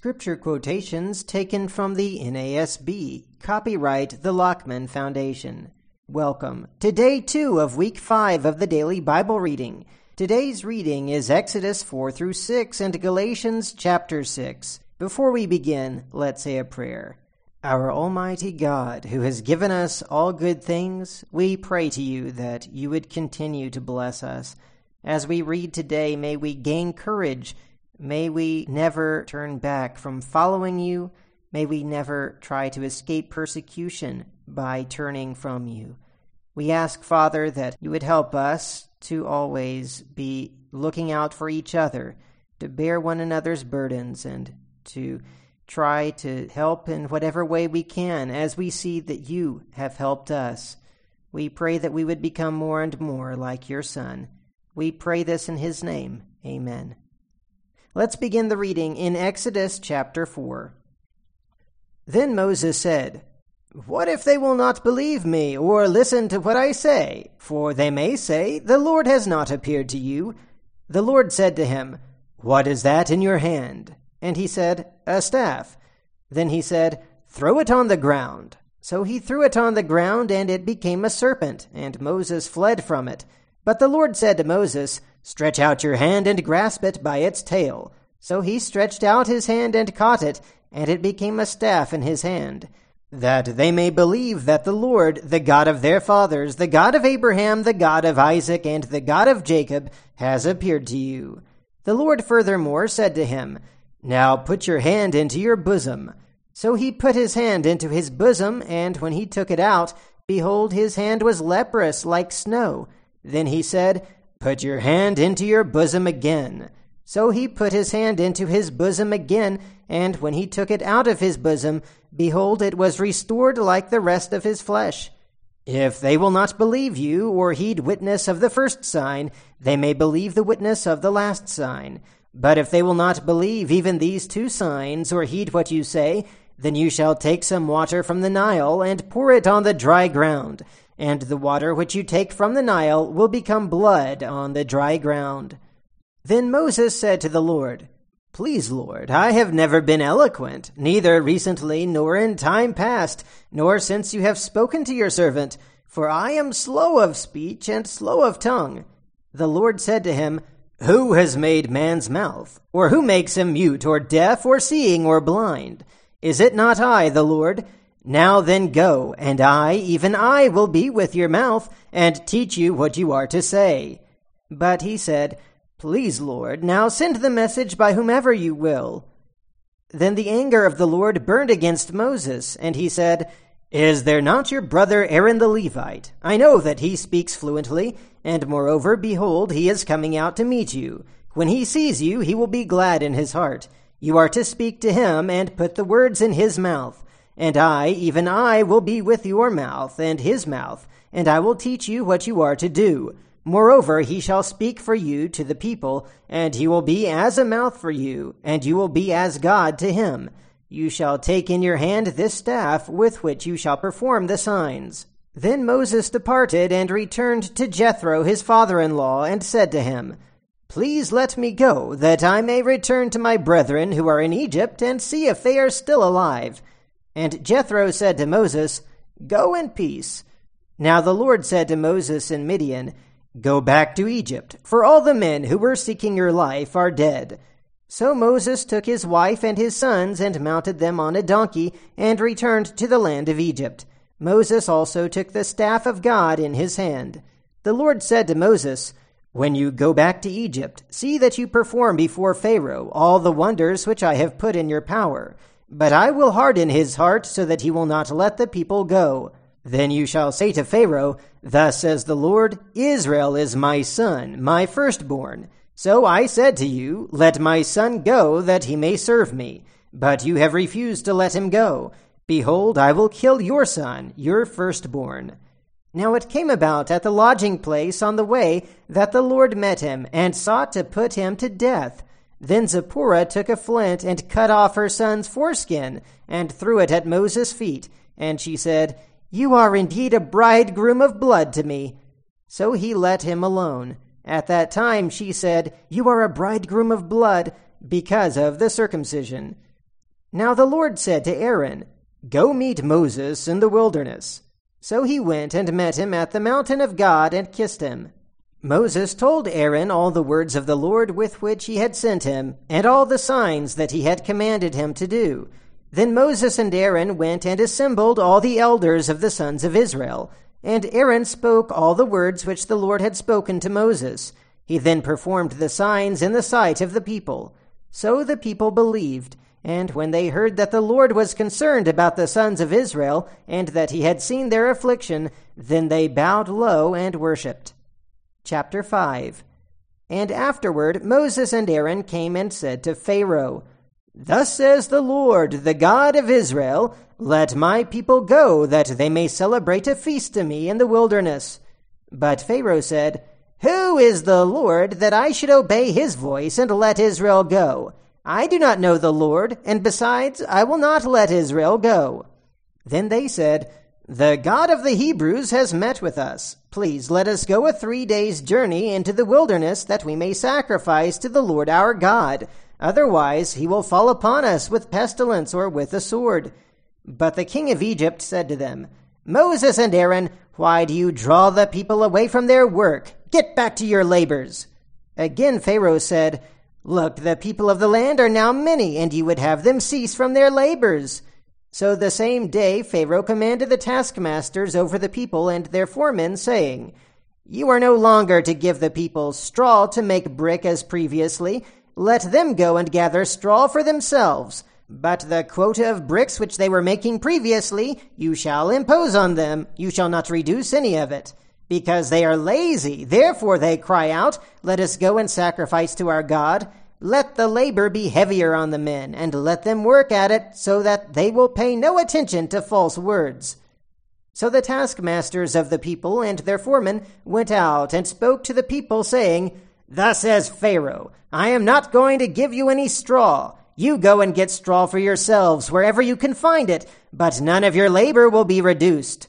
Scripture quotations taken from the NASB. Copyright the Lockman Foundation. Welcome to day two of week five of the daily Bible reading. Today's reading is Exodus 4 through 6 and Galatians chapter 6. Before we begin, let's say a prayer. Our Almighty God, who has given us all good things, we pray to you that you would continue to bless us. As we read today, may we gain courage May we never turn back from following you. May we never try to escape persecution by turning from you. We ask, Father, that you would help us to always be looking out for each other, to bear one another's burdens, and to try to help in whatever way we can as we see that you have helped us. We pray that we would become more and more like your Son. We pray this in his name. Amen. Let's begin the reading in Exodus chapter 4. Then Moses said, What if they will not believe me or listen to what I say? For they may say, The Lord has not appeared to you. The Lord said to him, What is that in your hand? And he said, A staff. Then he said, Throw it on the ground. So he threw it on the ground, and it became a serpent, and Moses fled from it. But the Lord said to Moses, Stretch out your hand and grasp it by its tail. So he stretched out his hand and caught it, and it became a staff in his hand, that they may believe that the Lord, the God of their fathers, the God of Abraham, the God of Isaac, and the God of Jacob, has appeared to you. The Lord furthermore said to him, Now put your hand into your bosom. So he put his hand into his bosom, and when he took it out, behold, his hand was leprous like snow. Then he said, Put your hand into your bosom again. So he put his hand into his bosom again, and when he took it out of his bosom, behold, it was restored like the rest of his flesh. If they will not believe you, or heed witness of the first sign, they may believe the witness of the last sign. But if they will not believe even these two signs, or heed what you say, then you shall take some water from the Nile, and pour it on the dry ground and the water which you take from the Nile will become blood on the dry ground. Then Moses said to the Lord, Please, Lord, I have never been eloquent, neither recently nor in time past, nor since you have spoken to your servant, for I am slow of speech and slow of tongue. The Lord said to him, Who has made man's mouth? Or who makes him mute, or deaf, or seeing, or blind? Is it not I, the Lord? Now then go, and I, even I, will be with your mouth, and teach you what you are to say. But he said, Please, Lord, now send the message by whomever you will. Then the anger of the Lord burned against Moses, and he said, Is there not your brother Aaron the Levite? I know that he speaks fluently, and moreover, behold, he is coming out to meet you. When he sees you, he will be glad in his heart. You are to speak to him, and put the words in his mouth. And I, even I, will be with your mouth and his mouth, and I will teach you what you are to do. Moreover, he shall speak for you to the people, and he will be as a mouth for you, and you will be as God to him. You shall take in your hand this staff with which you shall perform the signs. Then Moses departed and returned to Jethro his father in law, and said to him, Please let me go, that I may return to my brethren who are in Egypt, and see if they are still alive. And Jethro said to Moses, Go in peace. Now the Lord said to Moses in Midian, Go back to Egypt, for all the men who were seeking your life are dead. So Moses took his wife and his sons and mounted them on a donkey and returned to the land of Egypt. Moses also took the staff of God in his hand. The Lord said to Moses, When you go back to Egypt, see that you perform before Pharaoh all the wonders which I have put in your power but I will harden his heart so that he will not let the people go. Then you shall say to Pharaoh, Thus says the Lord, Israel is my son, my firstborn. So I said to you, Let my son go, that he may serve me. But you have refused to let him go. Behold, I will kill your son, your firstborn. Now it came about at the lodging place on the way that the Lord met him, and sought to put him to death. Then Zipporah took a flint and cut off her son's foreskin and threw it at Moses' feet. And she said, You are indeed a bridegroom of blood to me. So he let him alone. At that time she said, You are a bridegroom of blood because of the circumcision. Now the Lord said to Aaron, Go meet Moses in the wilderness. So he went and met him at the mountain of God and kissed him. Moses told Aaron all the words of the Lord with which he had sent him, and all the signs that he had commanded him to do. Then Moses and Aaron went and assembled all the elders of the sons of Israel. And Aaron spoke all the words which the Lord had spoken to Moses. He then performed the signs in the sight of the people. So the people believed. And when they heard that the Lord was concerned about the sons of Israel, and that he had seen their affliction, then they bowed low and worshipped. Chapter 5 And afterward Moses and Aaron came and said to Pharaoh, Thus says the Lord, the God of Israel, Let my people go, that they may celebrate a feast to me in the wilderness. But Pharaoh said, Who is the Lord, that I should obey his voice and let Israel go? I do not know the Lord, and besides, I will not let Israel go. Then they said, The God of the Hebrews has met with us. Please let us go a three days' journey into the wilderness, that we may sacrifice to the Lord our God. Otherwise, he will fall upon us with pestilence or with a sword. But the king of Egypt said to them, Moses and Aaron, why do you draw the people away from their work? Get back to your labors. Again Pharaoh said, Look, the people of the land are now many, and you would have them cease from their labors. So the same day Pharaoh commanded the taskmasters over the people and their foremen, saying, You are no longer to give the people straw to make brick as previously. Let them go and gather straw for themselves. But the quota of bricks which they were making previously, you shall impose on them. You shall not reduce any of it because they are lazy. Therefore they cry out, Let us go and sacrifice to our God. Let the labor be heavier on the men, and let them work at it, so that they will pay no attention to false words. So the taskmasters of the people and their foremen went out and spoke to the people, saying, Thus says Pharaoh, I am not going to give you any straw. You go and get straw for yourselves wherever you can find it, but none of your labor will be reduced.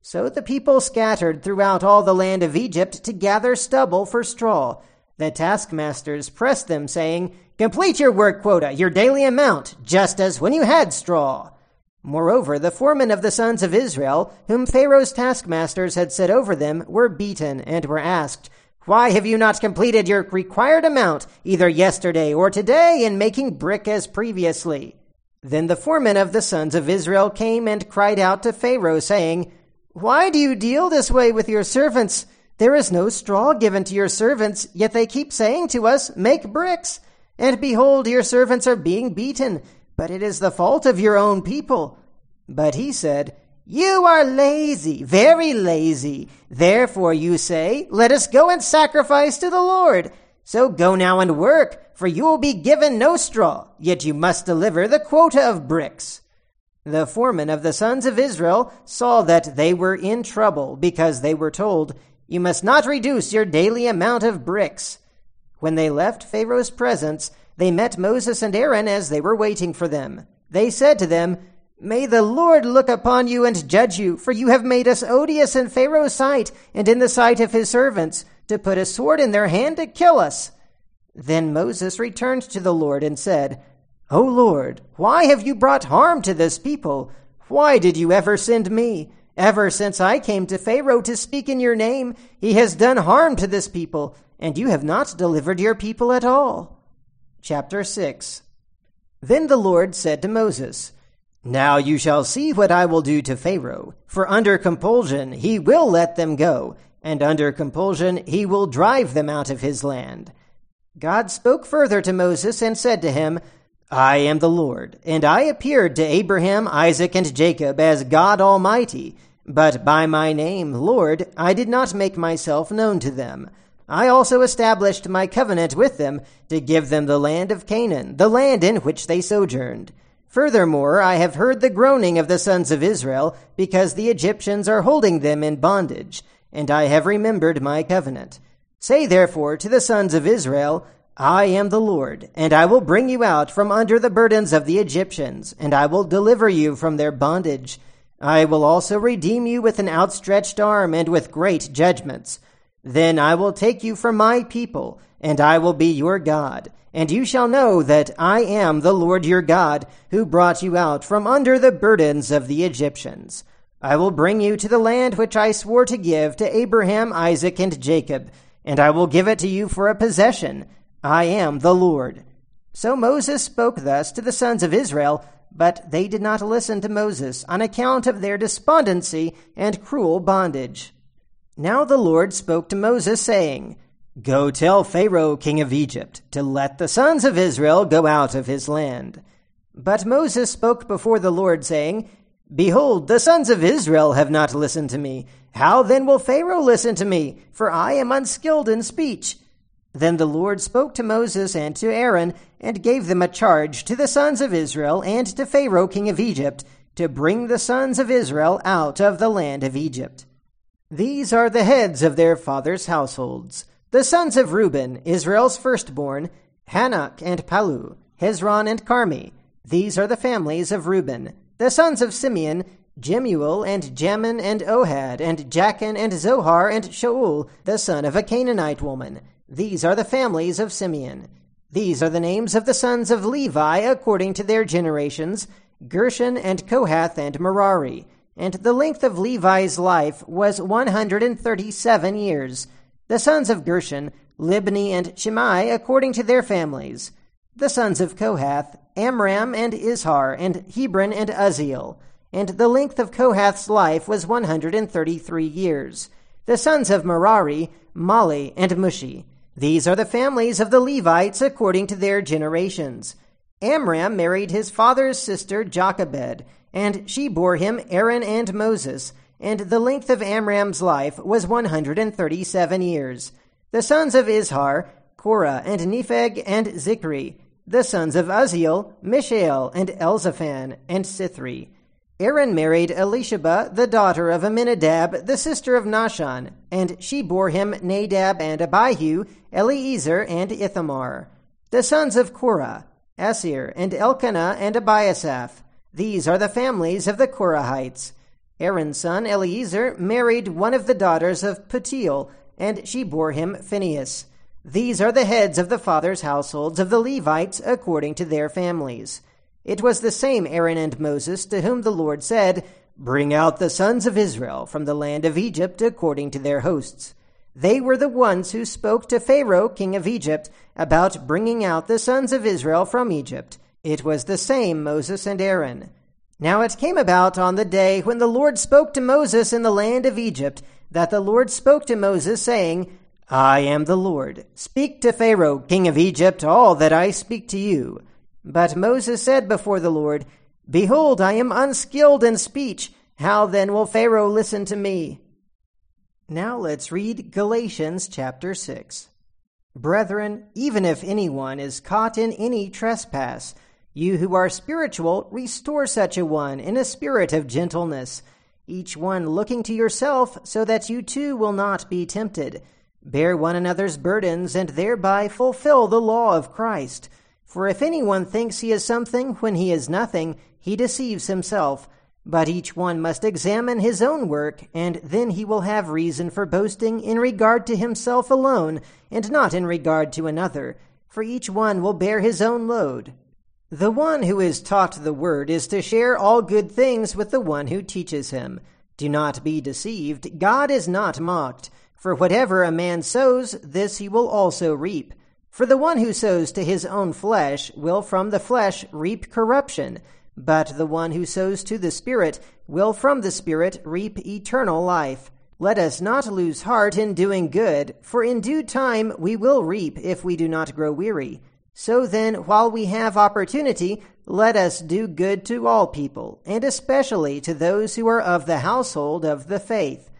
So the people scattered throughout all the land of Egypt to gather stubble for straw. The taskmasters pressed them, saying, Complete your work quota, your daily amount, just as when you had straw. Moreover, the foremen of the sons of Israel, whom Pharaoh's taskmasters had set over them, were beaten and were asked, Why have you not completed your required amount, either yesterday or today, in making brick as previously? Then the foremen of the sons of Israel came and cried out to Pharaoh, saying, why do you deal this way with your servants? There is no straw given to your servants, yet they keep saying to us, Make bricks. And behold, your servants are being beaten, but it is the fault of your own people. But he said, You are lazy, very lazy. Therefore you say, Let us go and sacrifice to the Lord. So go now and work, for you will be given no straw, yet you must deliver the quota of bricks. The foreman of the sons of Israel saw that they were in trouble because they were told, You must not reduce your daily amount of bricks. When they left Pharaoh's presence, they met Moses and Aaron as they were waiting for them. They said to them, May the Lord look upon you and judge you, for you have made us odious in Pharaoh's sight and in the sight of his servants, to put a sword in their hand to kill us. Then Moses returned to the Lord and said, O Lord, why have you brought harm to this people? Why did you ever send me? Ever since I came to Pharaoh to speak in your name, he has done harm to this people, and you have not delivered your people at all. Chapter 6 Then the Lord said to Moses, Now you shall see what I will do to Pharaoh, for under compulsion he will let them go, and under compulsion he will drive them out of his land. God spoke further to Moses and said to him, I am the Lord, and I appeared to Abraham, Isaac, and Jacob as God Almighty, but by my name, Lord, I did not make myself known to them. I also established my covenant with them to give them the land of Canaan, the land in which they sojourned. Furthermore, I have heard the groaning of the sons of Israel, because the Egyptians are holding them in bondage, and I have remembered my covenant. Say therefore to the sons of Israel, I am the Lord, and I will bring you out from under the burdens of the Egyptians, and I will deliver you from their bondage. I will also redeem you with an outstretched arm and with great judgments. Then I will take you for my people, and I will be your God, and you shall know that I am the Lord your God, who brought you out from under the burdens of the Egyptians. I will bring you to the land which I swore to give to Abraham, Isaac, and Jacob, and I will give it to you for a possession. I am the Lord. So Moses spoke thus to the sons of Israel, but they did not listen to Moses on account of their despondency and cruel bondage. Now the Lord spoke to Moses, saying, Go tell Pharaoh, king of Egypt, to let the sons of Israel go out of his land. But Moses spoke before the Lord, saying, Behold, the sons of Israel have not listened to me. How then will Pharaoh listen to me? For I am unskilled in speech. Then the Lord spoke to Moses and to Aaron, and gave them a charge to the sons of Israel and to Pharaoh king of Egypt, to bring the sons of Israel out of the land of Egypt. These are the heads of their fathers' households. The sons of Reuben, Israel's firstborn, Hanoch and Pallu, Hezron and Carmi. These are the families of Reuben. The sons of Simeon, Jemuel and Jamin and Ohad and Jachin and Zohar and Shaul, the son of a Canaanite woman. These are the families of Simeon. These are the names of the sons of Levi according to their generations Gershon and Kohath and Merari and the length of Levi's life was 137 years. The sons of Gershon, Libni and Shimei, according to their families. The sons of Kohath, Amram and Izhar, and Hebron and Uzziel. And the length of Kohath's life was 133 years. The sons of Merari, Mahli and Mushi. These are the families of the Levites according to their generations. Amram married his father's sister Jochebed, and she bore him Aaron and Moses, and the length of Amram's life was one hundred and thirty seven years. The sons of Izhar, Korah and Nepheg and Zichri. The sons of Uzziel, Mishael and Elzaphan and Sithri. Aaron married Elisheba, the daughter of Amminadab, the sister of Nahshon, and she bore him Nadab and Abihu, Eleazar and Ithamar. The sons of Korah, Assir and Elkanah and Abiasaph. These are the families of the Korahites. Aaron's son Eleazar married one of the daughters of Putiel, and she bore him Phinehas. These are the heads of the fathers' households of the Levites according to their families. It was the same Aaron and Moses to whom the Lord said, Bring out the sons of Israel from the land of Egypt according to their hosts. They were the ones who spoke to Pharaoh, king of Egypt, about bringing out the sons of Israel from Egypt. It was the same Moses and Aaron. Now it came about on the day when the Lord spoke to Moses in the land of Egypt that the Lord spoke to Moses, saying, I am the Lord. Speak to Pharaoh, king of Egypt, all that I speak to you. But Moses said before the Lord, Behold, I am unskilled in speech. How then will Pharaoh listen to me? Now let's read Galatians chapter 6. Brethren, even if anyone is caught in any trespass, you who are spiritual, restore such a one in a spirit of gentleness, each one looking to yourself, so that you too will not be tempted. Bear one another's burdens, and thereby fulfill the law of Christ. For if anyone thinks he is something when he is nothing, he deceives himself. But each one must examine his own work, and then he will have reason for boasting in regard to himself alone, and not in regard to another. For each one will bear his own load. The one who is taught the word is to share all good things with the one who teaches him. Do not be deceived. God is not mocked. For whatever a man sows, this he will also reap. For the one who sows to his own flesh will from the flesh reap corruption, but the one who sows to the Spirit will from the Spirit reap eternal life. Let us not lose heart in doing good, for in due time we will reap if we do not grow weary. So then, while we have opportunity, let us do good to all people, and especially to those who are of the household of the faith.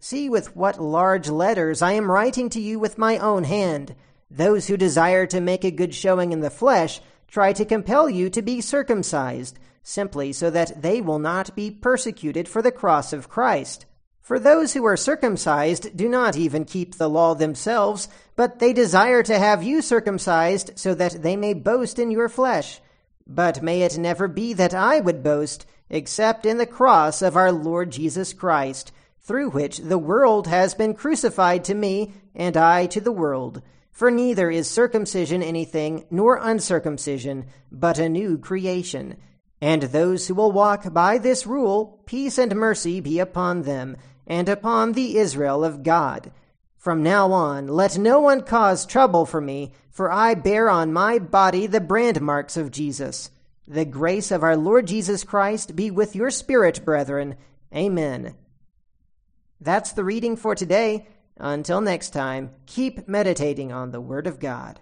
See with what large letters I am writing to you with my own hand. Those who desire to make a good showing in the flesh try to compel you to be circumcised, simply so that they will not be persecuted for the cross of Christ. For those who are circumcised do not even keep the law themselves, but they desire to have you circumcised so that they may boast in your flesh. But may it never be that I would boast, except in the cross of our Lord Jesus Christ, through which the world has been crucified to me, and I to the world. For neither is circumcision anything, nor uncircumcision, but a new creation. And those who will walk by this rule, peace and mercy be upon them, and upon the Israel of God. From now on, let no one cause trouble for me, for I bear on my body the brand marks of Jesus. The grace of our Lord Jesus Christ be with your spirit, brethren. Amen. That's the reading for today. Until next time, keep meditating on the Word of God.